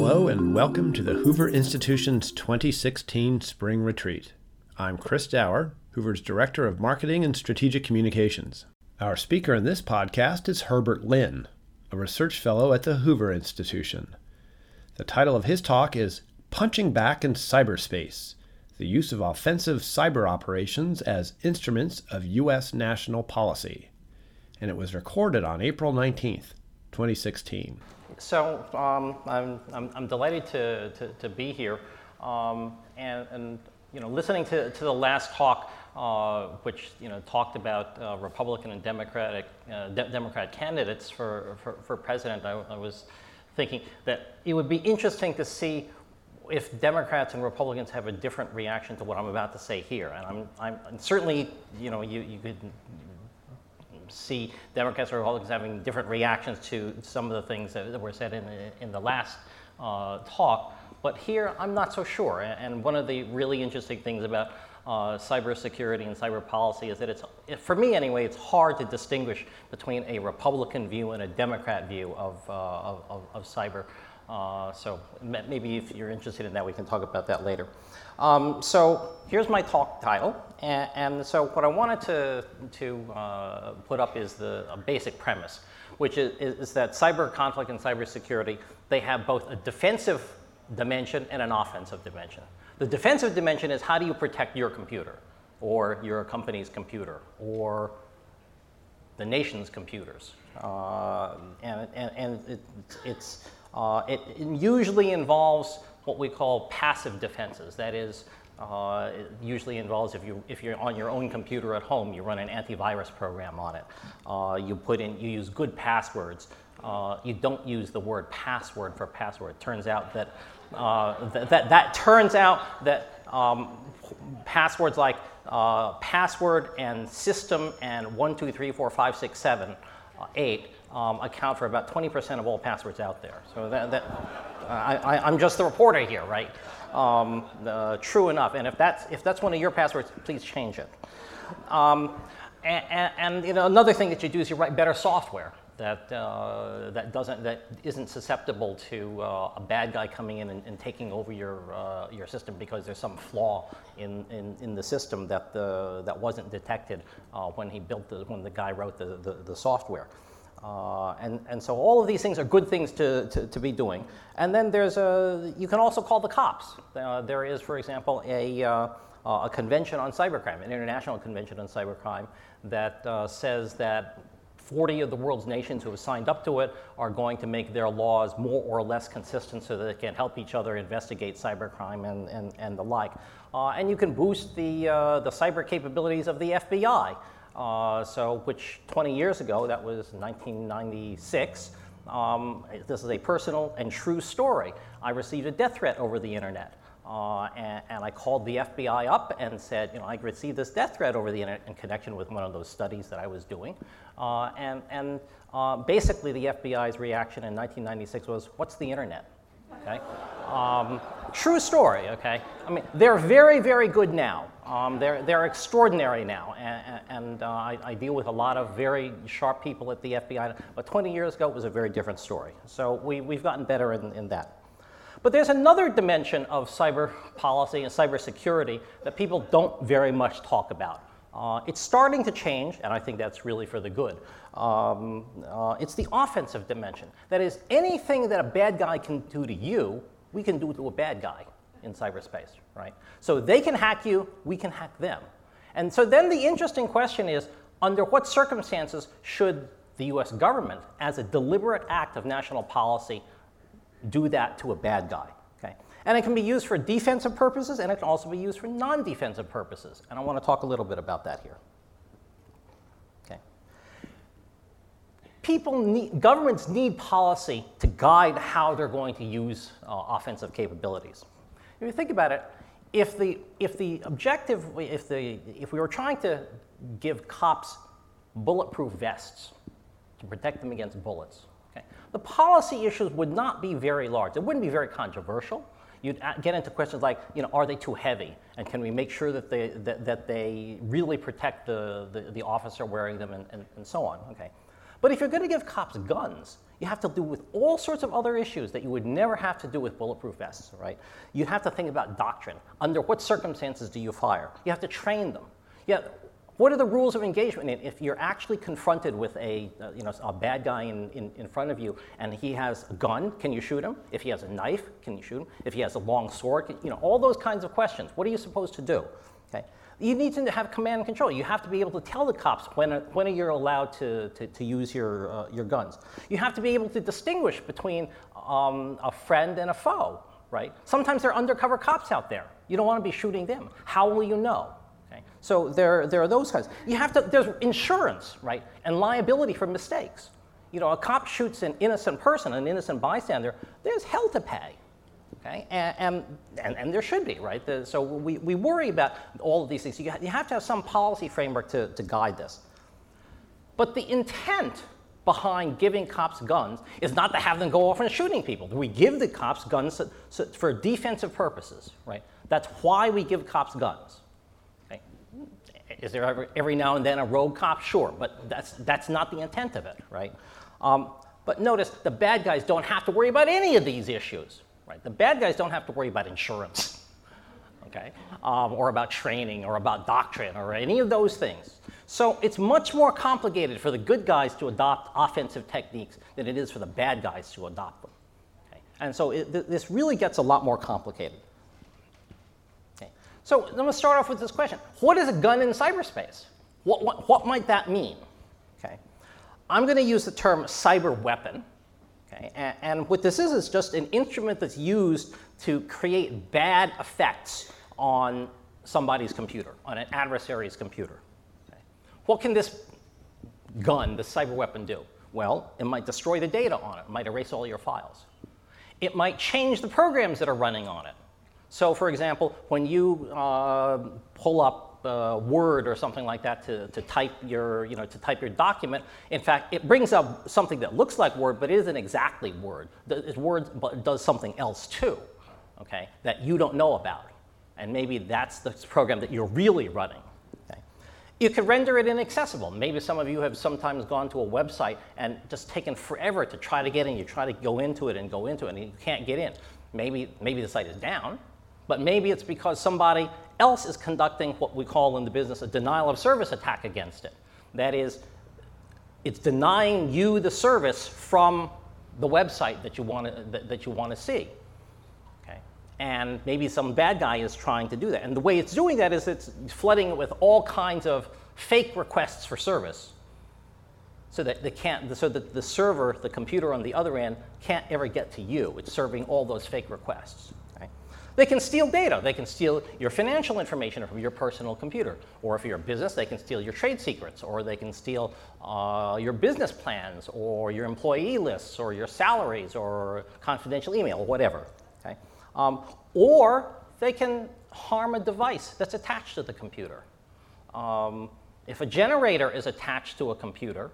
Hello, and welcome to the Hoover Institution's 2016 Spring Retreat. I'm Chris Dauer, Hoover's Director of Marketing and Strategic Communications. Our speaker in this podcast is Herbert Lin, a research fellow at the Hoover Institution. The title of his talk is Punching Back in Cyberspace The Use of Offensive Cyber Operations as Instruments of U.S. National Policy. And it was recorded on April 19th, 2016. So um, I'm, I'm, I'm, delighted to, to, to be here. Um, and, and, you know, listening to, to the last talk, uh, which you know, talked about uh, Republican and Democratic, uh, de- Democrat candidates for, for, for president, I, I, was thinking that it would be interesting to see if Democrats and Republicans have a different reaction to what I'm about to say here. And I'm, I'm certainly, you know, you, you could see Democrats or Republicans having different reactions to some of the things that, that were said in the, in the last uh, talk. But here, I'm not so sure. And one of the really interesting things about uh, cybersecurity and cyber policy is that it's, for me anyway, it's hard to distinguish between a Republican view and a Democrat view of, uh, of, of, of, cyber. Uh, so maybe if you're interested in that, we can talk about that later. Um, so here's my talk title. And, and, so what I wanted to, to uh, put up is the basic premise, which is, is that cyber conflict and cybersecurity, they have both a defensive dimension and an offensive dimension. The defensive dimension is how do you protect your computer or your company's computer or the nation's computers. Uh, and and, and it, it's, uh, it, it usually involves what we call passive defenses. That is, uh, it usually involves if, you, if you're on your own computer at home, you run an antivirus program on it. Uh, you put in, you use good passwords. Uh, you don't use the word password for password. It turns out that, uh, th- that, that turns out that um, passwords like uh, password and system and one, two, three, four, five, six, seven, eight um, account for about 20% of all passwords out there. So that, that I, am just the reporter here, right? Um, uh, true enough. And if that's, if that's one of your passwords, please change it. Um, and, and, and you know, another thing that you do is you write better software that, uh, that, doesn't, that isn't susceptible to uh, a bad guy coming in and, and taking over your, uh, your system because there's some flaw in, in, in the system that, the, that wasn't detected uh, when, he built the, when the guy wrote the, the, the software. Uh, and, and so all of these things are good things to, to, to, be doing. And then there's a, you can also call the cops. Uh, there is, for example, a, uh, a convention on cybercrime, an international convention on cybercrime, that uh, says that 40 of the world's nations who have signed up to it are going to make their laws more or less consistent so that they can help each other investigate cybercrime and, and, and the like. Uh, and you can boost the, the cyber capabilities of the FBI. Uh, so, which 20 years ago, that was 1996. Um, this is a personal and true story. I received a death threat over the internet. Uh, and, and, I called the FBI up and said, you know, I received this death threat over the internet in connection with one of those studies that I was doing. Uh, and and uh, basically, the FBI's reaction in 1996 was, what's the internet? Okay? Um, true story, okay? I mean, they're very, very good now. Um, they're, they're extraordinary now, and, and uh, I, I, deal with a lot of very sharp people at the FBI, but 20 years ago it was a very different story. So we, we've gotten better in, in that. But there's another dimension of cyber policy and cyber security that people don't very much talk about. Uh, it's starting to change, and I think that's really for the good. Um, uh, it's the offensive dimension. That is, anything that a bad guy can do to you, we can do to a bad guy in cyberspace, right? So they can hack you, we can hack them. And so then the interesting question is under what circumstances should the US government, as a deliberate act of national policy, do that to a bad guy? And it can be used for defensive purposes and it can also be used for non defensive purposes. And I want to talk a little bit about that here. Okay. People need, governments need policy to guide how they're going to use uh, offensive capabilities. If you think about it, if the, if the objective, if, the, if we were trying to give cops bulletproof vests to protect them against bullets, okay, the policy issues would not be very large. It wouldn't be very controversial. You'd get into questions like, you know, are they too heavy? And can we make sure that they, that, that they really protect the, the, the officer wearing them and, and, and so on, okay? But if you're going to give cops guns, you have to deal with all sorts of other issues that you would never have to do with bulletproof vests, right? You have to think about doctrine. Under what circumstances do you fire? You have to train them. Yeah, what are the rules of engagement? If you're actually confronted with a, uh, you know, a bad guy in, in, in, front of you and he has a gun, can you shoot him? If he has a knife, can you shoot him? If he has a long sword, can, you know, all those kinds of questions. What are you supposed to do? Okay? You need to have command and control. You have to be able to tell the cops when, when you're allowed to, to, to use your, uh, your guns. You have to be able to distinguish between um, a friend and a foe, right? Sometimes there are undercover cops out there. You don't want to be shooting them. How will you know? Okay? So there, there are those kinds. You have to, there's insurance, right, and liability for mistakes. You know, a cop shoots an innocent person, an innocent bystander, there's hell to pay. Okay? And, and, and, there should be, right? The, so we, we worry about all of these things. You, you have to have some policy framework to, to guide this. But the intent behind giving cops guns is not to have them go off and shooting people. We give the cops guns for defensive purposes, right? That's why we give cops guns. Is there ever, every now and then a rogue cop? Sure, but that's, that's not the intent of it, right? Um, but notice the bad guys don't have to worry about any of these issues, right? The bad guys don't have to worry about insurance, okay, um, or about training, or about doctrine, or any of those things. So it's much more complicated for the good guys to adopt offensive techniques than it is for the bad guys to adopt them. Okay? And so it, th- this really gets a lot more complicated. So let me start off with this question. What is a gun in cyberspace? What, what, what might that mean? Okay. I'm going to use the term cyber weapon. Okay. And, and what this is is just an instrument that's used to create bad effects on somebody's computer, on an adversary's computer. Okay. What can this gun, this cyber weapon, do? Well, it might destroy the data on it, it might erase all your files. It might change the programs that are running on it. So for example, when you uh, pull up uh, Word or something like that to, to type your, you know, to type your document, in fact, it brings up something that looks like Word, but it isn't exactly Word. It's Word, but does something else too, okay, that you don't know about. And maybe that's the program that you're really running. Okay. You could render it inaccessible. Maybe some of you have sometimes gone to a website and just taken forever to try to get in. You try to go into it and go into it, and you can't get in. Maybe, maybe the site is down, but maybe it's because somebody else is conducting what we call in the business a denial of service attack against it. That is, it's denying you the service from the website that you want to, that, that you want to see. Okay? And maybe some bad guy is trying to do that. And the way it's doing that is it's flooding it with all kinds of fake requests for service so that they can't so that the server the computer on the other end can't ever get to you it's serving all those fake requests they can steal data. They can steal your financial information from your personal computer. Or if you're a business, they can steal your trade secrets, or they can steal uh, your business plans, or your employee lists, or your salaries, or confidential email, or whatever. Okay? Um, or they can harm a device that's attached to the computer. Um, if a generator is attached to a computer,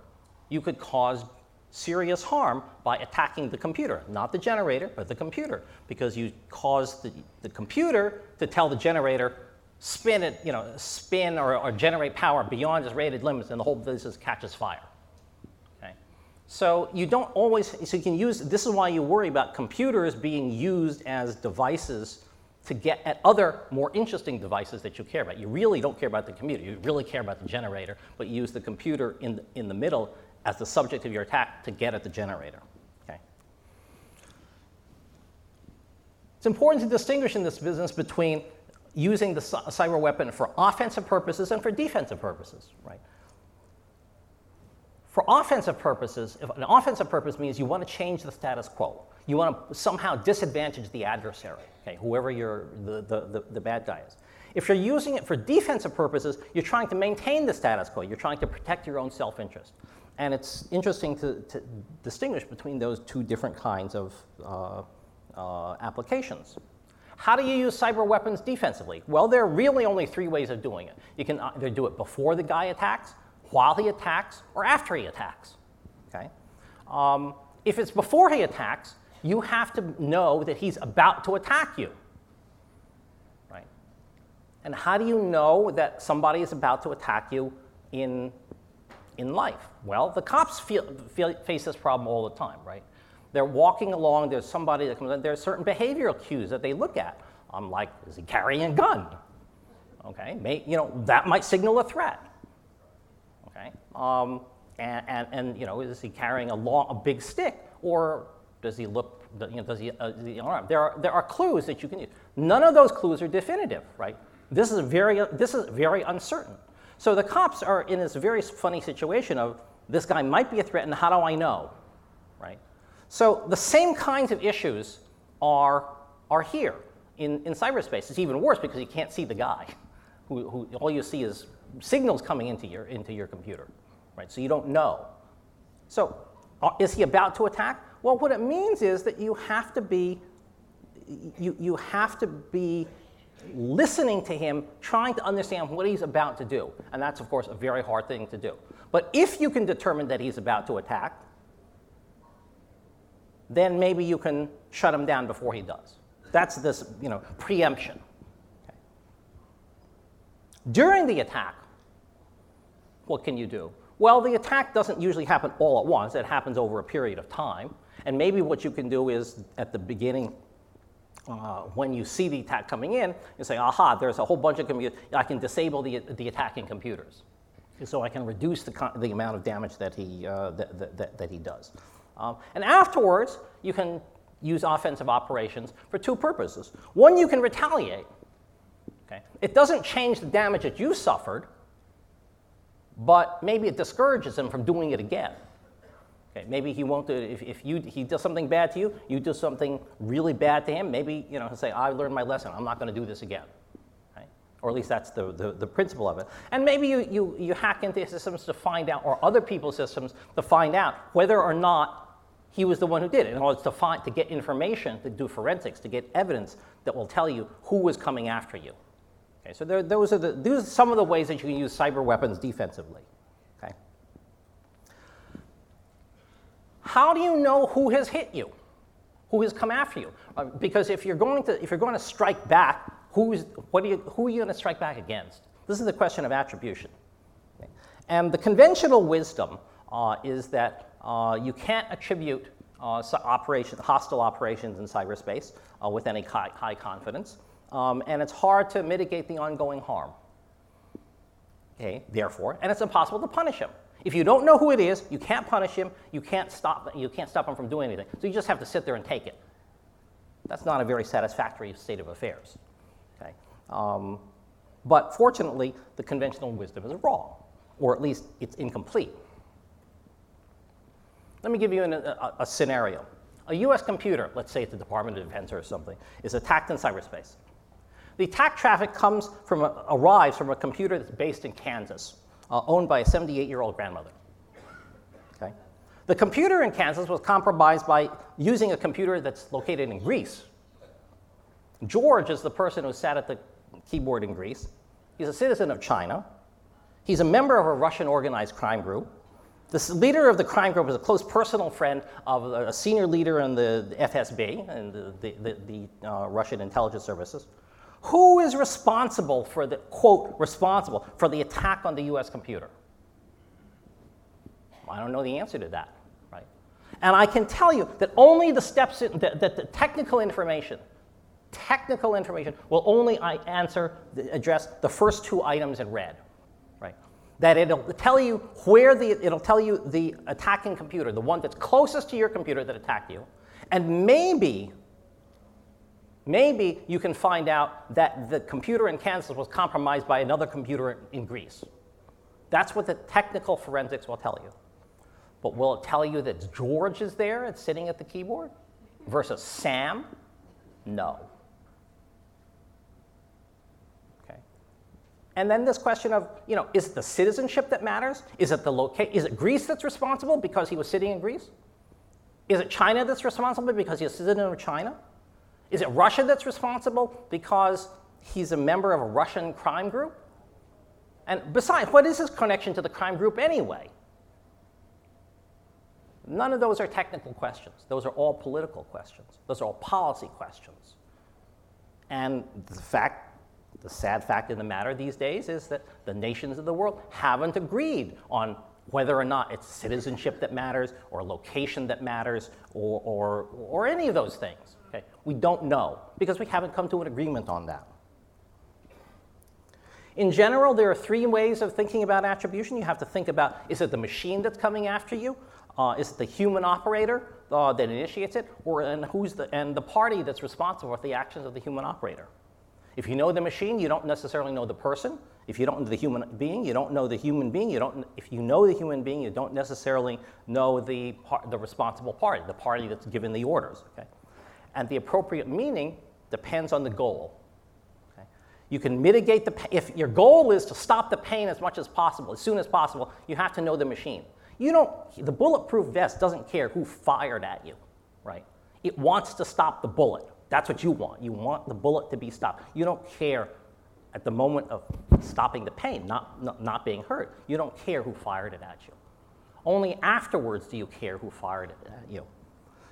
you could cause serious harm by attacking the computer, not the generator, but the computer, because you cause the, the computer to tell the generator, spin it, you know, spin or, or generate power beyond its rated limits, and the whole business catches fire. Okay? So you don't always, so you can use, this is why you worry about computers being used as devices to get at other more interesting devices that you care about. You really don't care about the computer, you really care about the generator, but you use the computer in in the middle as the subject of your attack to get at the generator. Okay? It's important to distinguish in this business between using the cyber weapon for offensive purposes and for defensive purposes, right? For offensive purposes, if an offensive purpose means you want to change the status quo. You want to somehow disadvantage the adversary, okay, whoever your, the, the, the, the bad guy is. If you're using it for defensive purposes, you're trying to maintain the status quo. You're trying to protect your own self interest. And it's interesting to, to, distinguish between those two different kinds of uh, uh, applications. How do you use cyber weapons defensively? Well, there are really only three ways of doing it. You can either do it before the guy attacks, while he attacks, or after he attacks. Okay? Um, if it's before he attacks, you have to know that he's about to attack you. Right? And how do you know that somebody is about to attack you in in life? Well, the cops feel, feel, face this problem all the time, right? They're walking along, there's somebody that comes in, there's certain behavioral cues that they look at. I'm like, is he carrying a gun? Okay, May, you know, that might signal a threat. Okay, um, and, and, and, you know, is he carrying a, long, a big stick or does he look, you know, does he, uh, the arm? There are, there are clues that you can use. None of those clues are definitive, right? This is very, this is very uncertain. So the cops are in this very funny situation of this guy might be a threat, and how do I know, right? So the same kinds of issues are, are here in, in cyberspace. It's even worse because you can't see the guy. Who, who, all you see is signals coming into your, into your computer, right? So you don't know. So uh, is he about to attack? Well, what it means is that you have to be, you, you have to be listening to him, trying to understand what he's about to do. And that's, of course, a very hard thing to do. But if you can determine that he's about to attack, then maybe you can shut him down before he does. That's this, you know, preemption. Okay. During the attack, what can you do? Well, the attack doesn't usually happen all at once. It happens over a period of time. And maybe what you can do is at the beginning uh, when you see the attack coming in, you say, aha, there's a whole bunch of computers. I can disable the, the attacking computers. So I can reduce the, the amount of damage that he, uh, that, that, that, he does. Um, and afterwards, you can use offensive operations for two purposes. One, you can retaliate. Okay? It doesn't change the damage that you suffered, but maybe it discourages him from doing it again. Okay, maybe he won't do it. If, if you, he does something bad to you, you do something really bad to him, maybe you know, he'll say, I learned my lesson. I'm not going to do this again. Right? Or at least that's the, the, the, principle of it. And maybe you, you, you hack into his systems to find out, or other people's systems to find out whether or not he was the one who did it. In order to find, to get information, to do forensics, to get evidence that will tell you who was coming after you. Okay, so there, those, are the, are some of the ways that you can use cyber weapons defensively. How do you know who has hit you? Who has come after you? Uh, because if you're going to if you're going to strike back, who's what are you who are you going to strike back against? This is the question of attribution. And the conventional wisdom uh, is that uh, you can't attribute uh, operation, hostile operations in cyberspace uh, with any high, high confidence, um, and it's hard to mitigate the ongoing harm. Okay, therefore, and it's impossible to punish him. If you don't know who it is, you can't punish him, you can't stop, you can't stop him from doing anything. So you just have to sit there and take it. That's not a very satisfactory state of affairs. Okay? Um, but fortunately, the conventional wisdom is wrong, or at least it's incomplete. Let me give you an, a, a scenario. A US computer, let's say the Department of Defense or something, is attacked in cyberspace. The attack traffic comes from a, arrives from a computer that's based in Kansas uh, owned by a 78 year old grandmother. Okay? The computer in Kansas was compromised by using a computer that's located in Greece. George is the person who sat at the keyboard in Greece. He's a citizen of China. He's a member of a Russian organized crime group. The leader of the crime group is a close personal friend of a senior leader in the FSB and the, the, the, the uh, Russian intelligence services. Who is responsible for the, quote, responsible for the attack on the US computer? I don't know the answer to that, right? And I can tell you that only the steps, in, that, that the technical information, technical information will only answer, address the first two items in red, right? That it'll tell you where the, it'll tell you the attacking computer, the one that's closest to your computer that attacked you, and maybe Maybe you can find out that the computer in Kansas was compromised by another computer in Greece. That's what the technical forensics will tell you. But will it tell you that George is there and sitting at the keyboard versus Sam? No. Okay. And then this question of, you know, is it the citizenship that matters? Is it the loca- is it Greece that's responsible because he was sitting in Greece? Is it China that's responsible because he's a citizen of China? Is it Russia that's responsible because he's a member of a Russian crime group? And besides, what is his connection to the crime group anyway? None of those are technical questions. Those are all political questions. Those are all policy questions. And the fact, the sad fact of the matter these days is that the nations of the world haven't agreed on whether or not it's citizenship that matters, or location that matters, or, or, or any of those things. We don't know because we haven't come to an agreement on that. In general, there are three ways of thinking about attribution. You have to think about is it the machine that's coming after you? Uh, is it the human operator uh, that initiates it? Or and who's the, and the party that's responsible for the actions of the human operator? If you know the machine, you don't necessarily know the person. If you don't know the human being, you don't know the human being. You don't, if you know the human being, you don't necessarily know the, par- the responsible party, the party that's given the orders. Okay? And the appropriate meaning depends on the goal. Okay? You can mitigate the pain. If your goal is to stop the pain as much as possible, as soon as possible, you have to know the machine. You don't, the bulletproof vest doesn't care who fired at you, right? It wants to stop the bullet. That's what you want. You want the bullet to be stopped. You don't care at the moment of stopping the pain, not, not, not, being hurt. You don't care who fired it at you. Only afterwards do you care who fired it at you.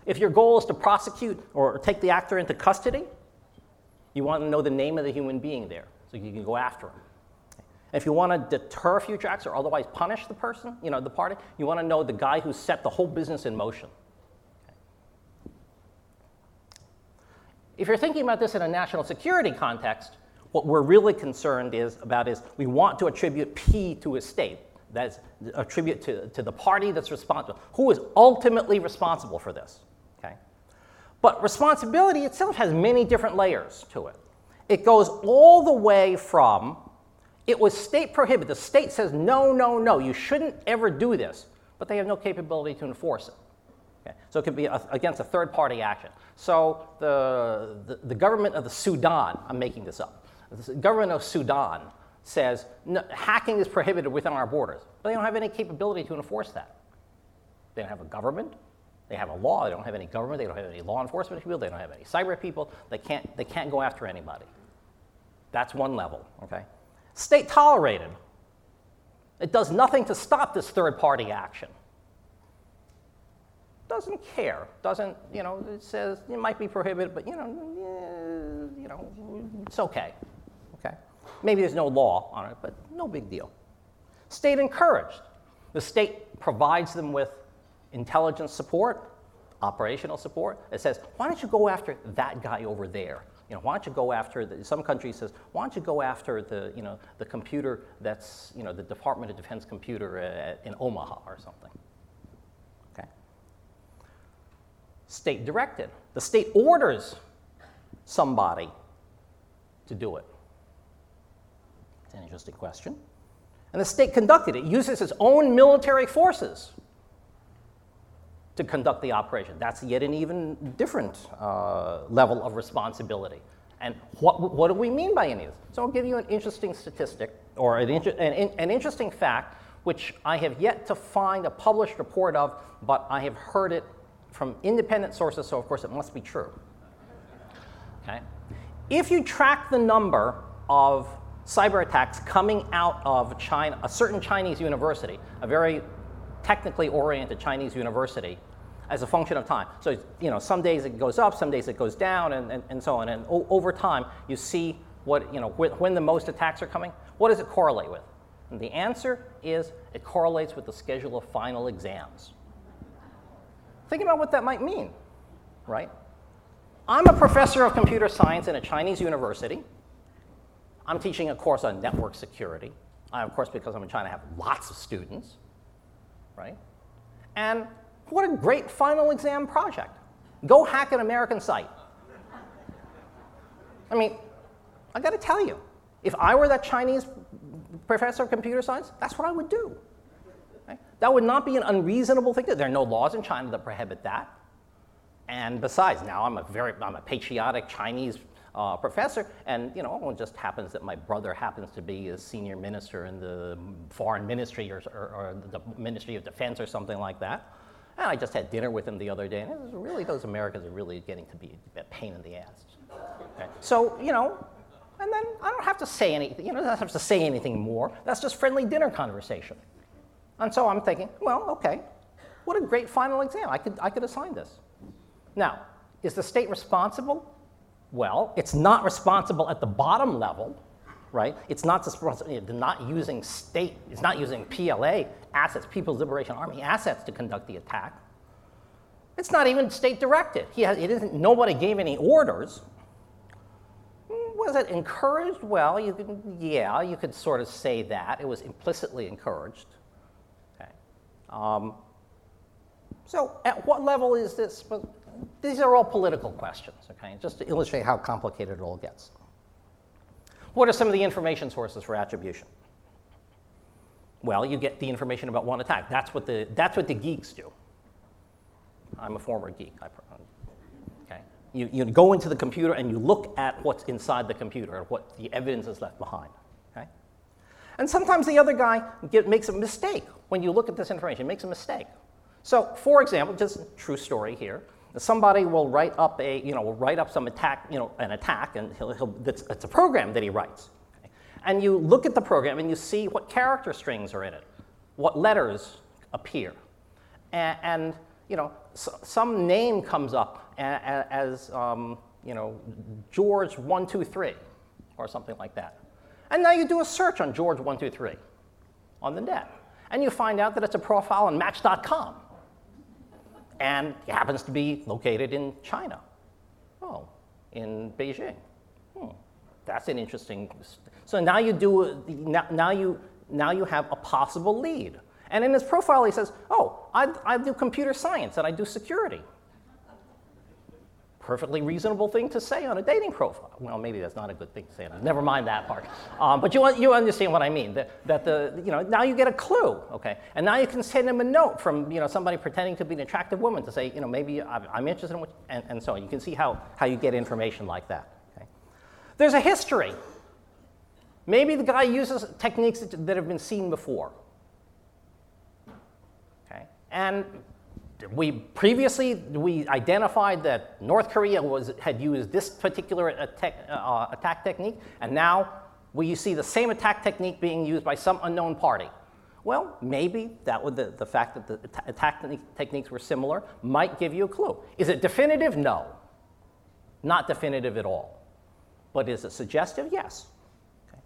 If your goal is to prosecute or take the actor into custody, you want to know the name of the human being there so you can go after him. If you want to deter future acts or otherwise punish the person, you know, the party, you want to know the guy who set the whole business in motion. If you're thinking about this in a national security context, what we're really concerned is about is we want to attribute P to a state. That's attribute to, to the party that's responsible. Who is ultimately responsible for this? But responsibility itself has many different layers to it. It goes all the way from it was state prohibited. The state says, no, no, no, you shouldn't ever do this, but they have no capability to enforce it. Okay? So it could be a, against a third party action. So the, the, the, government of the Sudan, I'm making this up, the government of Sudan says no, hacking is prohibited within our borders, but they don't have any capability to enforce that. They don't have a government, they have a law, they don't have any government, they don't have any law enforcement people, they don't have any cyber people, they can't, they can't go after anybody. That's one level, okay? State tolerated. It does nothing to stop this third party action. Doesn't care. Doesn't, you know, it says it might be prohibited, but, you know, you know, it's okay. Okay? Maybe there's no law on it, but no big deal. State encouraged. The state provides them with intelligence support, operational support. It says, why don't you go after that guy over there? You know, why don't you go after, the, some country says, why don't you go after the, you know, the computer that's, you know, the Department of Defense computer uh, in Omaha or something. Okay. State directed. The state orders somebody to do it. It's an interesting question. And the state conducted it, uses its own military forces to conduct the operation. That's yet an even different uh, level of responsibility. And what, what do we mean by any of this? So I'll give you an interesting statistic or an, inter- an, an interesting fact, which I have yet to find a published report of, but I have heard it from independent sources, so of course it must be true. Okay? If you track the number of cyber attacks coming out of China, a certain Chinese university, a very technically oriented Chinese university as a function of time. So, you know, some days it goes up, some days it goes down, and, and, and so on. And o- over time, you see what, you know, wh- when the most attacks are coming. What does it correlate with? And the answer is it correlates with the schedule of final exams. Think about what that might mean, right? I'm a professor of computer science in a Chinese university. I'm teaching a course on network security. I, of course, because I'm in China, have lots of students right? And what a great final exam project. Go hack an American site. I mean, I got to tell you, if I were that Chinese professor of computer science, that's what I would do. Right? That would not be an unreasonable thing. There are no laws in China that prohibit that. And besides, now I'm a very I'm a patriotic Chinese uh, professor, and you know, it just happens that my brother happens to be a senior minister in the foreign ministry or, or, or the Ministry of Defense or something like that. And I just had dinner with him the other day, and it was really those Americans are really getting to be a pain in the ass. Okay. So you know, and then I don't have to say anything. You know, I don't have to say anything more. That's just friendly dinner conversation. And so I'm thinking, well, okay, what a great final exam. I could I could assign this. Now, is the state responsible well, it's not responsible at the bottom level, right? It's not just not using state, it's not using PLA assets, People's Liberation Army assets to conduct the attack. It's not even state directed. He has, it isn't, nobody gave any orders. Was it encouraged? Well, you could, yeah, you could sort of say that. It was implicitly encouraged. Okay. Um, so, at what level is this? These are all political questions, okay, just to illustrate how complicated it all gets. What are some of the information sources for attribution? Well, you get the information about one attack. That's what the, that's what the geeks do. I'm a former geek. okay? You, you go into the computer and you look at what's inside the computer, what the evidence is left behind. Okay? And sometimes the other guy get, makes a mistake when you look at this information, makes a mistake. So, for example, just true story here. Somebody will write up a, you know, will write up some attack, you know, an attack, and he'll, he'll it's, it's a program that he writes. Okay? And you look at the program and you see what character strings are in it, what letters appear, and, and you know, so, some name comes up as, um, you know, George one two three, or something like that. And now you do a search on George one two three on the net, and you find out that it's a profile on Match.com and he happens to be located in China. Oh, in Beijing. Hmm, that's an interesting. So now you do now you now you have a possible lead. And in his profile, he says, "Oh, I, I do computer science and I do security." Perfectly reasonable thing to say on a dating profile. Well, maybe that's not a good thing to say. Never mind that part. Um, but you, you understand what I mean. That, that the, you know, now you get a clue, okay? And now you can send him a note from you know, somebody pretending to be an attractive woman to say, you know, maybe I'm interested in what, and, and so on. You can see how, how you get information like that. Okay? There's a history. Maybe the guy uses techniques that, that have been seen before. Okay? And we previously we identified that North Korea was, had used this particular attack, uh, attack technique, and now we see the same attack technique being used by some unknown party. Well, maybe that would the, the fact that the attack techniques were similar might give you a clue. Is it definitive? No. Not definitive at all. But is it suggestive? Yes. Okay.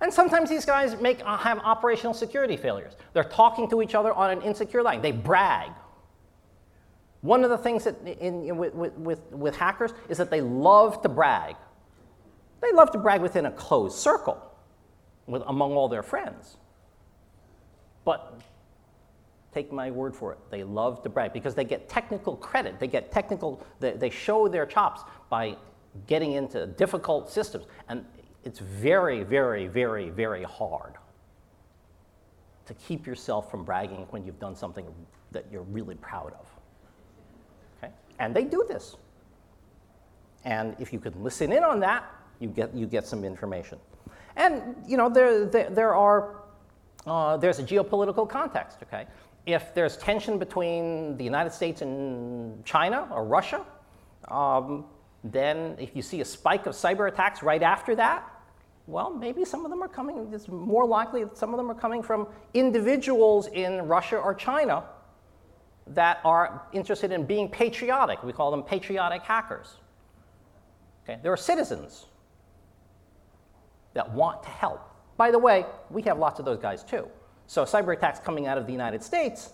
And sometimes these guys make, uh, have operational security failures. They're talking to each other on an insecure line. They brag. One of the things that in, in, with, with, with hackers is that they love to brag. They love to brag within a closed circle with, among all their friends. But take my word for it, they love to brag because they get technical credit. They get technical, they, they show their chops by getting into difficult systems. And it's very, very, very, very hard to keep yourself from bragging when you've done something that you're really proud of. And they do this. And if you could listen in on that, you get, you get some information. And, you know, there, there, there are, uh, there's a geopolitical context, okay? If there's tension between the United States and China or Russia, um, then if you see a spike of cyber attacks right after that, well, maybe some of them are coming, it's more likely that some of them are coming from individuals in Russia or China that are interested in being patriotic. We call them patriotic hackers. Okay? There are citizens that want to help. By the way, we have lots of those guys too. So cyber attacks coming out of the United States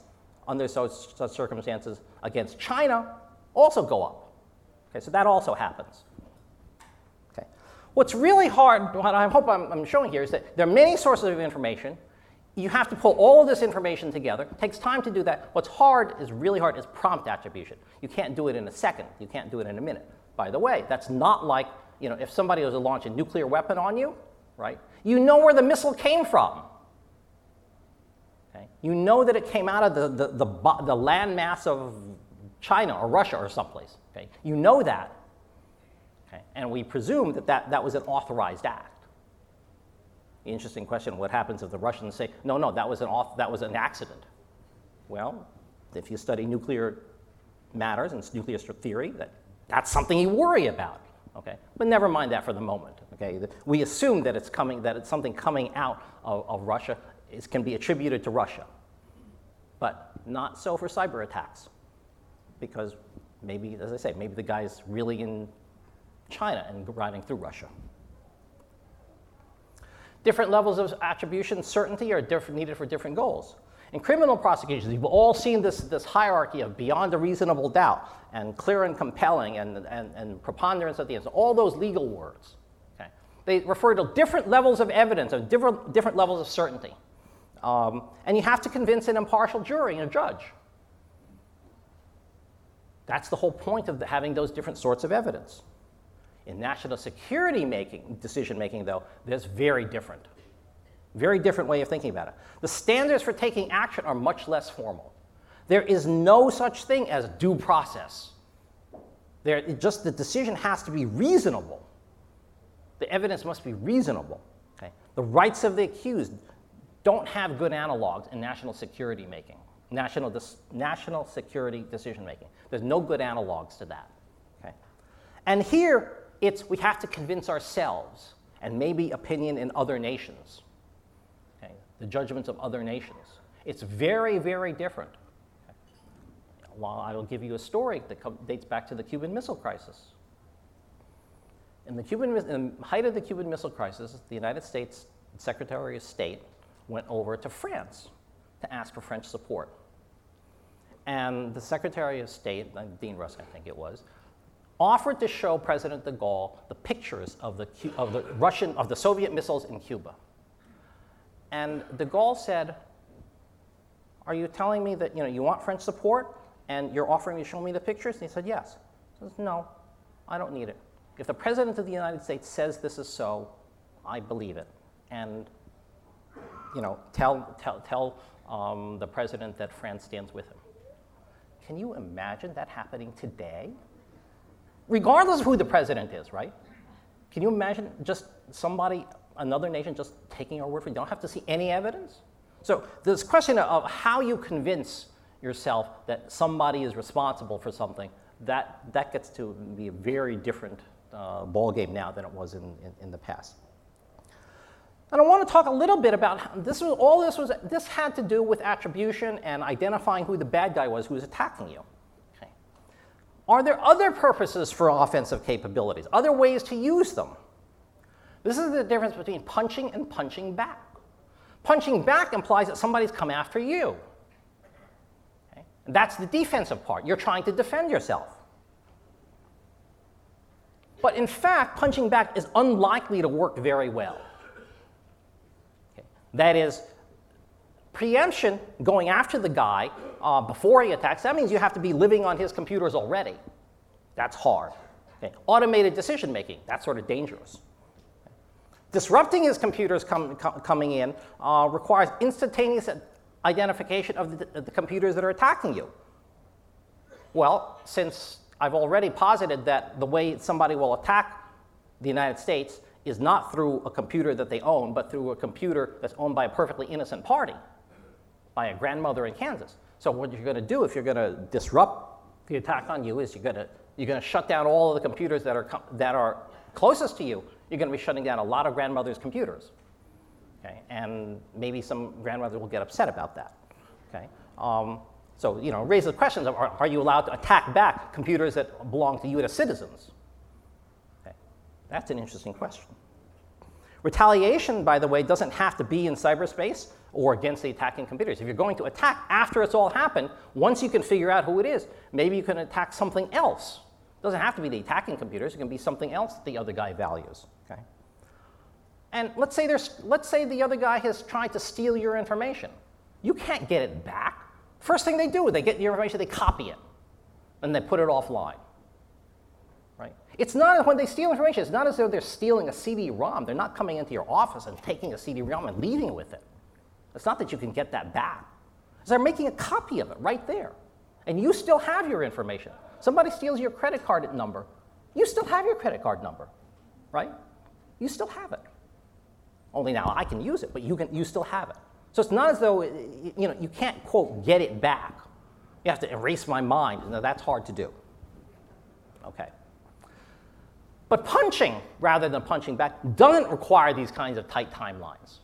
under such, circumstances against China also go up. Okay, so that also happens. Okay. What's really hard, what I hope I'm, I'm showing here, is that there are many sources of information you have to pull all this information together. It takes time to do that. What's hard is really hard is prompt attribution. You can't do it in a second. You can't do it in a minute. By the way, that's not like, you know, if somebody was to launch a nuclear weapon on you, right? You know where the missile came from. Okay? You know that it came out of the, the, the, the landmass of China or Russia or someplace. Okay? You know that. Okay? And we presume that, that that was an authorized act interesting question what happens if the Russians say, no, no, that was an, off, that was an accident? Well, if you study nuclear matters and nuclear theory, that, that's something you worry about. Okay? But never mind that for the moment. Okay? We assume that it's coming, that it's something coming out of, of Russia is, can be attributed to Russia. But not so for cyber attacks. Because maybe, as I say, maybe the guy's really in China and riding through Russia. Different levels of attribution certainty are needed for different goals. In criminal prosecutions, you've all seen this, this hierarchy of beyond a reasonable doubt and clear and compelling and, and, and preponderance of the evidence, all those legal words. Okay? They refer to different levels of evidence and different, different levels of certainty. Um, and you have to convince an impartial jury and a judge. That's the whole point of the, having those different sorts of evidence. In national security making, decision making, though, that's very different. Very different way of thinking about it. The standards for taking action are much less formal. There is no such thing as due process. There, just the decision has to be reasonable. The evidence must be reasonable. Okay? The rights of the accused don't have good analogs in national security making, national, national security decision making. There's no good analogs to that. Okay? And here, it's we have to convince ourselves and maybe opinion in other nations, okay? the judgments of other nations. It's very, very different. Well, I will give you a story that dates back to the Cuban Missile Crisis. In the, Cuban, in the height of the Cuban Missile Crisis, the United States Secretary of State went over to France to ask for French support. And the Secretary of State, Dean Rusk, I think it was, offered to show President de Gaulle the pictures of the, of the Russian, of the Soviet missiles in Cuba. And de Gaulle said, are you telling me that you, know, you want French support and you're offering to show me the pictures? And he said, yes. He says, no, I don't need it. If the President of the United States says this is so, I believe it. And you know, tell, tell, tell um, the President that France stands with him. Can you imagine that happening today? Regardless of who the president is, right? Can you imagine just somebody, another nation, just taking our word for it? You don't have to see any evidence? So, this question of how you convince yourself that somebody is responsible for something, that, that gets to be a very different uh, ballgame now than it was in, in, in the past. And I want to talk a little bit about how this was all this was this had to do with attribution and identifying who the bad guy was who was attacking you. Okay. Are there other purposes for offensive capabilities, other ways to use them? This is the difference between punching and punching back. Punching back implies that somebody's come after you. Okay. That's the defensive part. You're trying to defend yourself. But in fact, punching back is unlikely to work very well. That is, preemption, going after the guy uh, before he attacks, that means you have to be living on his computers already. That's hard. Okay. Automated decision making, that's sort of dangerous. Disrupting his computers com- com- coming in uh, requires instantaneous identification of the, the computers that are attacking you. Well, since I've already posited that the way somebody will attack the United States is not through a computer that they own, but through a computer that's owned by a perfectly innocent party, by a grandmother in Kansas. So what you're going to do if you're going to disrupt the attack on you is you're going to you're going to shut down all of the computers that are that are closest to you. You're going to be shutting down a lot of grandmothers' computers. Okay, and maybe some grandmothers will get upset about that. Okay. Um, so, you know, raise the questions of are, are you allowed to attack back computers that belong to you as citizens? That's an interesting question. Retaliation, by the way, doesn't have to be in cyberspace or against the attacking computers. If you're going to attack after it's all happened, once you can figure out who it is, maybe you can attack something else. It doesn't have to be the attacking computers, it can be something else that the other guy values. Okay? And let's say, there's, let's say the other guy has tried to steal your information. You can't get it back. First thing they do, they get your information, they copy it, and they put it offline. Right? It's not when they steal information, it's not as though they're stealing a CD-ROM. They're not coming into your office and taking a CD-ROM and leaving with it. It's not that you can get that back. It's They're making a copy of it right there. And you still have your information. Somebody steals your credit card number. You still have your credit card number, right? You still have it. Only now I can use it, but you, can, you still have it. So it's not as though you, know, you can't, quote, get it back. You have to erase my mind. Now, that's hard to do. Okay. But punching, rather than punching back, doesn't require these kinds of tight timelines.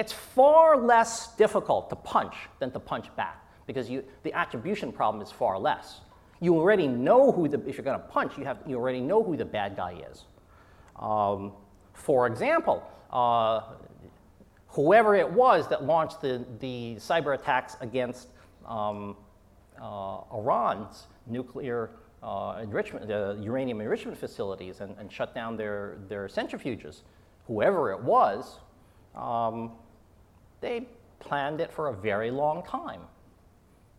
It's far less difficult to punch than to punch back because you, the attribution problem is far less. You already know who the, if you're going to punch, you, have, you already know who the bad guy is. Um, For example, uh, whoever it was that launched the, the cyber attacks against um, uh, Iran's nuclear uh, enrichment, uh, uranium enrichment facilities and, and, shut down their, their centrifuges, whoever it was, um, they planned it for a very long time.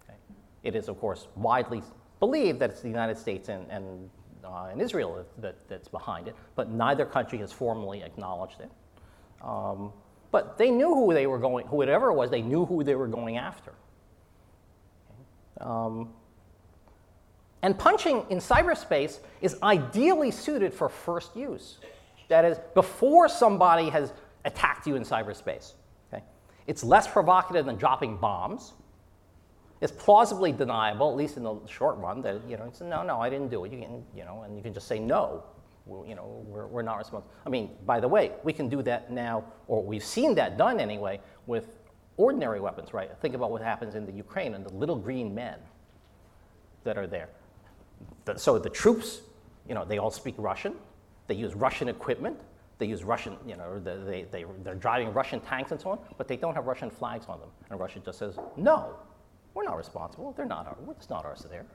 Okay. It is, of course, widely believed that it's the United States and, and, uh, and Israel that, that's behind it, but neither country has formally acknowledged it. Um, but they knew who they were going, whoever it was, they knew who they were going after. Um, and punching in cyberspace is ideally suited for first use. That is, before somebody has attacked you in cyberspace. It's less provocative than dropping bombs. It's plausibly deniable, at least in the short run, that you know, it's, no, no, I didn't do it. You can, you know, and you can just say no. We're, you know, we're, we're not responsible. I mean, by the way, we can do that now, or we've seen that done anyway, with ordinary weapons, right? Think about what happens in the Ukraine and the little green men that are there. The, so the troops, you know, they all speak Russian. They use Russian equipment. They use Russian, you know, they, they, they're driving Russian tanks and so on, but they don't have Russian flags on them. And Russia just says, no, we're not responsible. They're not, our, it's not ours there.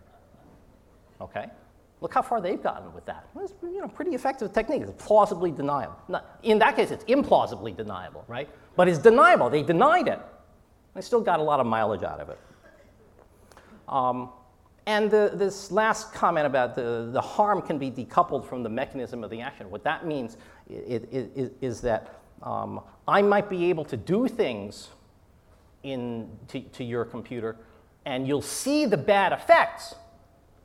Okay? Look how far they've gotten with that. It's you know, pretty effective technique. It's plausibly deniable. Not, in that case, it's implausibly deniable, right? But it's deniable. They denied it. They still got a lot of mileage out of it. Um, and the, this last comment about the, the harm can be decoupled from the mechanism of the action. What that means is, it, is that um, I might be able to do things in, to, to your computer, and you'll see the bad effects,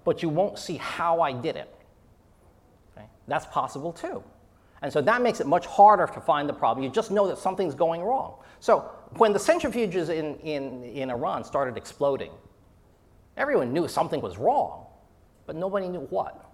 but you won't see how I did it. Okay? That's possible too. And so that makes it much harder to find the problem. You just know that something's going wrong. So when the centrifuges in, in, in Iran started exploding, Everyone knew something was wrong, but nobody knew what.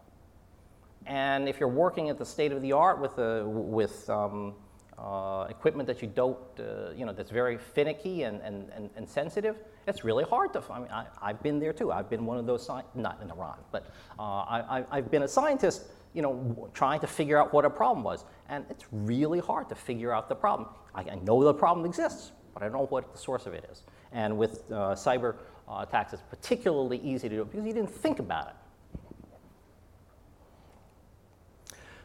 And if you're working at the state of the art with, a, with um, uh, equipment that you don't, uh, you know, that's very finicky and, and, and, and, sensitive, it's really hard to find. I mean, I, have been there too. I've been one of those, sci- not in Iran, but uh, I, I've been a scientist, you know, trying to figure out what a problem was. And it's really hard to figure out the problem. I, I know the problem exists, but I don't know what the source of it is. And with uh, cyber uh, attacks, it's particularly easy to do because you didn't think about it.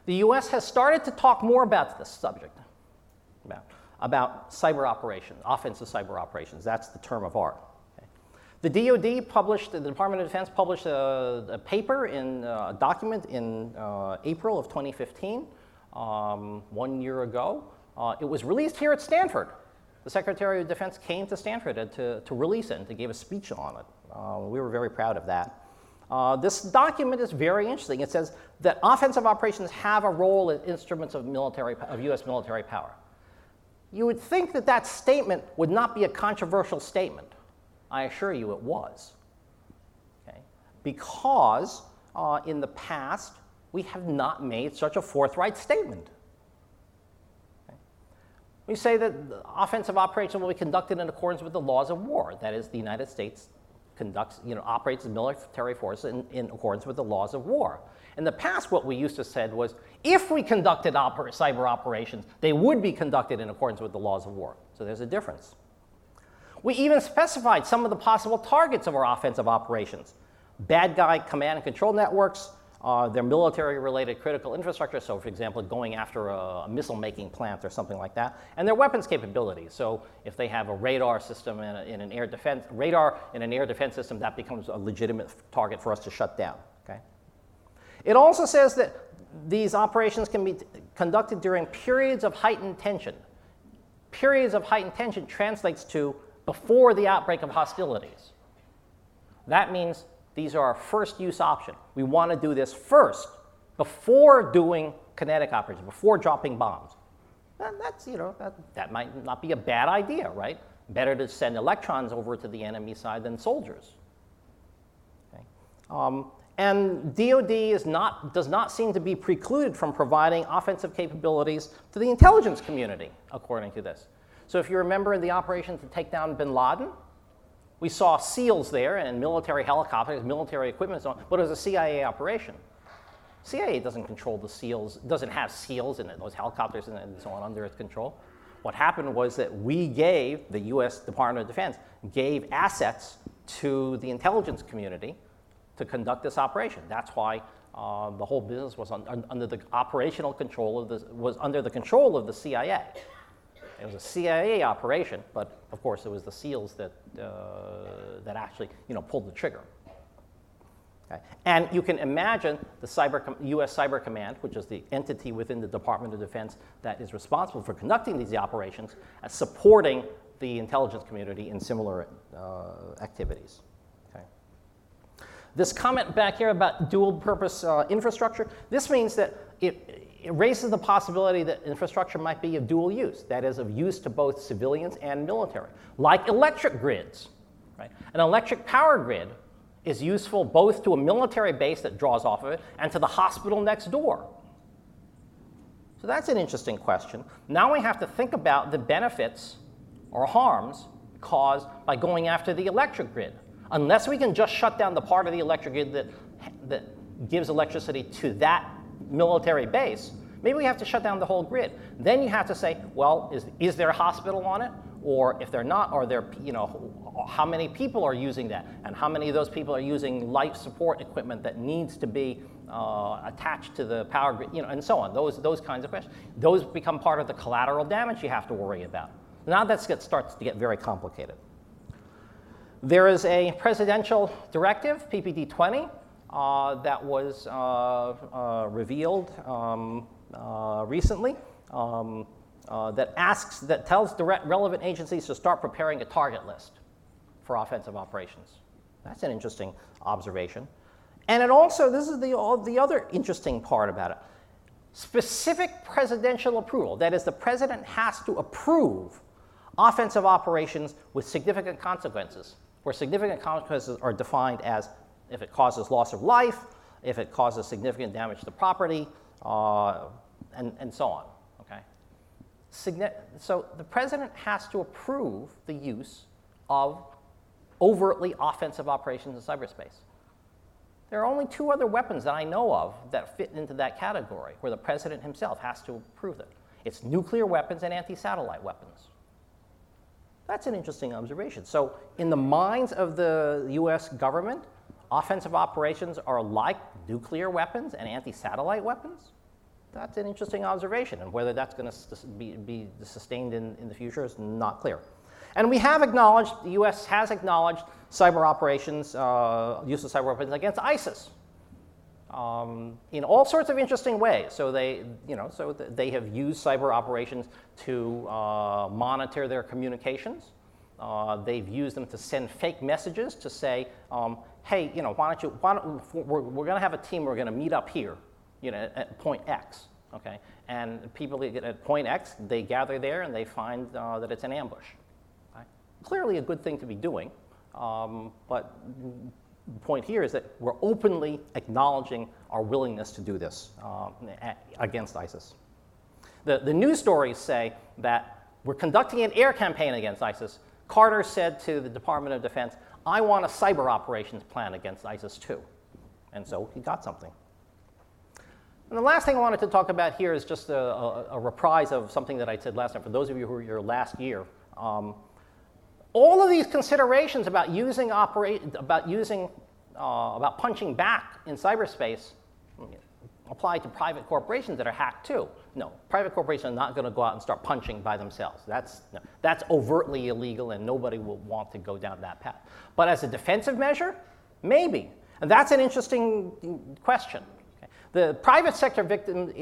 The US has started to talk more about this subject, about, about cyber operations, offensive cyber operations. That's the term of art. The DoD published, the Department of Defense published a, a paper in uh, a document in uh, April of 2015, um, one year ago. Uh, it was released here at Stanford the Secretary of Defense came to Stanford to, to release it and to give a speech on it. Uh, we were very proud of that. Uh, this document is very interesting. It says that offensive operations have a role as instruments of, military, of U.S. military power. You would think that that statement would not be a controversial statement. I assure you it was. Okay? Because uh, in the past, we have not made such a forthright statement. We say that offensive operations will be conducted in accordance with the laws of war. That is, the United States conducts, you know, operates military forces in, in accordance with the laws of war. In the past, what we used to said was, if we conducted oper- cyber operations, they would be conducted in accordance with the laws of war. So there's a difference. We even specified some of the possible targets of our offensive operations. Bad guy command and control networks, uh, their military related critical infrastructure, so for example, going after a, a missile making plant or something like that, and their weapons capabilities. So if they have a radar system in, a, in, an air defense, radar in an air defense system, that becomes a legitimate target for us to shut down. Okay? It also says that these operations can be conducted during periods of heightened tension. Periods of heightened tension translates to before the outbreak of hostilities. That means these are our first use option. We want to do this first before doing kinetic operations, before dropping bombs. And that's, you know, that, that might not be a bad idea, right? Better to send electrons over to the enemy side than soldiers. Okay. Um, and DoD is not, does not seem to be precluded from providing offensive capabilities to the intelligence community, according to this. So if you remember in the operation to take down bin Laden, we saw SEALs there and military helicopters, military equipment, so on, but it was a CIA operation. CIA doesn't control the SEALs, doesn't have SEALs in it, those helicopters and so on under its control. What happened was that we gave, the US Department of Defense gave assets to the intelligence community to conduct this operation. That's why uh, the whole business was un, under the operational control of the, was under the control of the CIA. It was a CIA operation, but of course it was the SEALs that, uh, that actually you know, pulled the trigger. Okay. And you can imagine the cyber, US Cyber Command, which is the entity within the Department of Defense that is responsible for conducting these operations, as supporting the intelligence community in similar uh, activities. This comment back here about dual purpose uh, infrastructure, this means that it, it raises the possibility that infrastructure might be of dual use, that is, of use to both civilians and military, like electric grids. Right? An electric power grid is useful both to a military base that draws off of it and to the hospital next door. So that's an interesting question. Now we have to think about the benefits or harms caused by going after the electric grid. Unless we can just shut down the part of the electric grid that, that gives electricity to that military base, maybe we have to shut down the whole grid. Then you have to say, well, is, is there a hospital on it? Or if they're not, are there, you know, how many people are using that? And how many of those people are using life support equipment that needs to be uh, attached to the power grid, you know, and so on. Those, those kinds of questions. Those become part of the collateral damage you have to worry about. Now that starts to get very complicated. There is a presidential directive, PPD 20, uh, that was uh, uh, revealed um, uh, recently. Um, uh, that asks, that tells the re- relevant agencies to start preparing a target list for offensive operations. That's an interesting observation. And it also, this is the, the other interesting part about it specific presidential approval. That is, the president has to approve offensive operations with significant consequences, where significant consequences are defined as if it causes loss of life, if it causes significant damage to property, uh, and, and so on okay. so the president has to approve the use of overtly offensive operations in cyberspace. There are only two other weapons that I know of that fit into that category where the president himself has to approve it. It's nuclear weapons and anti-satellite weapons. That's an interesting observation. So in the minds of the US government, offensive operations are like nuclear weapons and anti-satellite weapons. That's an interesting observation, and whether that's going to be, be sustained in, in the future is not clear. And we have acknowledged, the US has acknowledged cyber operations, uh, use of cyber operations against ISIS. Um, in all sorts of interesting ways. So they, you know, so they have used cyber operations to uh, monitor their communications. Uh, they've used them to send fake messages to say, um, hey, you know, why don't you, why don't, we're, we're going to have a team, we're going to meet up here you know, at point X, okay? And people at point X, they gather there and they find uh, that it's an ambush. Clearly a good thing to be doing, um, but the point here is that we're openly acknowledging our willingness to do this uh, against ISIS. The, the news stories say that we're conducting an air campaign against ISIS. Carter said to the Department of Defense, I want a cyber operations plan against ISIS too. And so he got something. And the last thing I wanted to talk about here is just a, a, a reprise of something that I said last time. For those of you who were here last year, um, all of these considerations about using about using, uh, about punching back in cyberspace apply to private corporations that are hacked too. No, private corporations are not going to go out and start punching by themselves. That's, no, that's overtly illegal, and nobody will want to go down that path. But as a defensive measure, maybe. And that's an interesting question. The private sector victim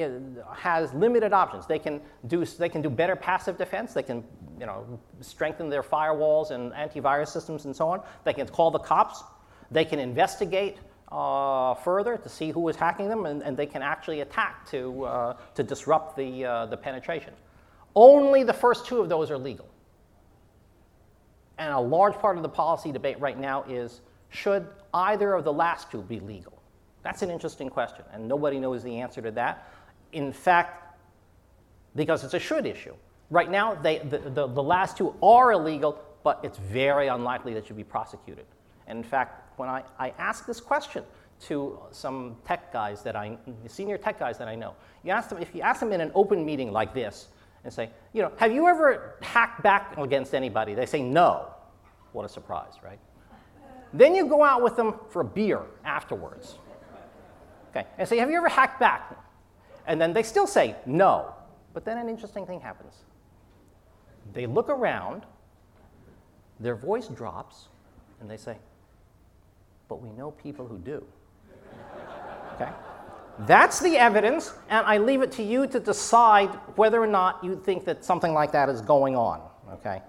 has limited options. They can do, they can do better passive defense. They can you know, strengthen their firewalls and antivirus systems and so on. They can call the cops. They can investigate uh, further to see who is hacking them, and, and they can actually attack to, uh, to disrupt the, uh, the penetration. Only the first two of those are legal. And a large part of the policy debate right now is should either of the last two be legal? That's an interesting question, and nobody knows the answer to that. In fact, because it's a should issue. Right now, they, the, the, the last two are illegal, but it's very unlikely that you'll be prosecuted. And in fact, when I, I ask this question to some tech guys that I, senior tech guys that I know. You ask them, if you ask them in an open meeting like this and say, you know, have you ever hacked back against anybody? They say no. What a surprise, right? Then you go out with them for a beer afterwards. Okay, and say, have you ever hacked back? And then they still say no. But then an interesting thing happens. They look around, their voice drops, and they say, but we know people who do. Okay? That's the evidence, and I leave it to you to decide whether or not you think that something like that is going on. Okay?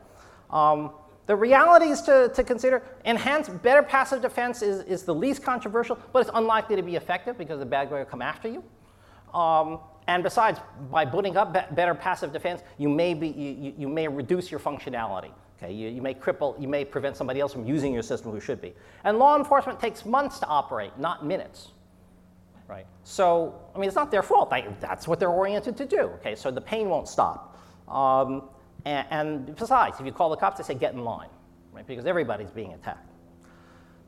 Um, the realities to, to consider enhanced, better passive defense is, is the least controversial, but it's unlikely to be effective because the bad guy will come after you. Um, and besides, by putting up be- better passive defense, you may, be, you, you may reduce your functionality. Okay, you, you may cripple, you may prevent somebody else from using your system who should be. And law enforcement takes months to operate, not minutes. Right? So, I mean, it's not their fault. That's what they're oriented to do. Okay, so the pain won't stop. Um, and, and, besides, if you call the cops, they say get in line, right? Because everybody's being attacked.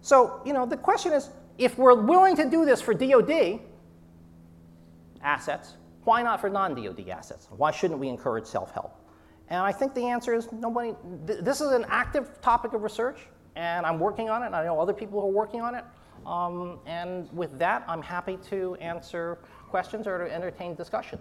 So, you know, the question is, if we're willing to do this for DoD assets, why not for non-DoD assets? Why shouldn't we encourage self-help? And I think the answer is nobody, th- this is an active topic of research, and I'm working on it, and I know other people who are working on it. Um, and with that, I'm happy to answer questions or to entertain discussion.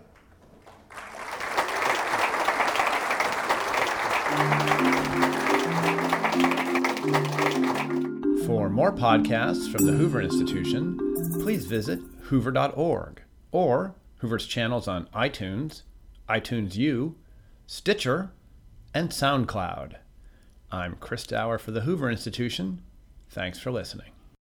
For more podcasts from the Hoover Institution, please visit hoover.org or Hoover's channels on iTunes, iTunes U, Stitcher, and SoundCloud. I'm Chris Dauer for the Hoover Institution. Thanks for listening.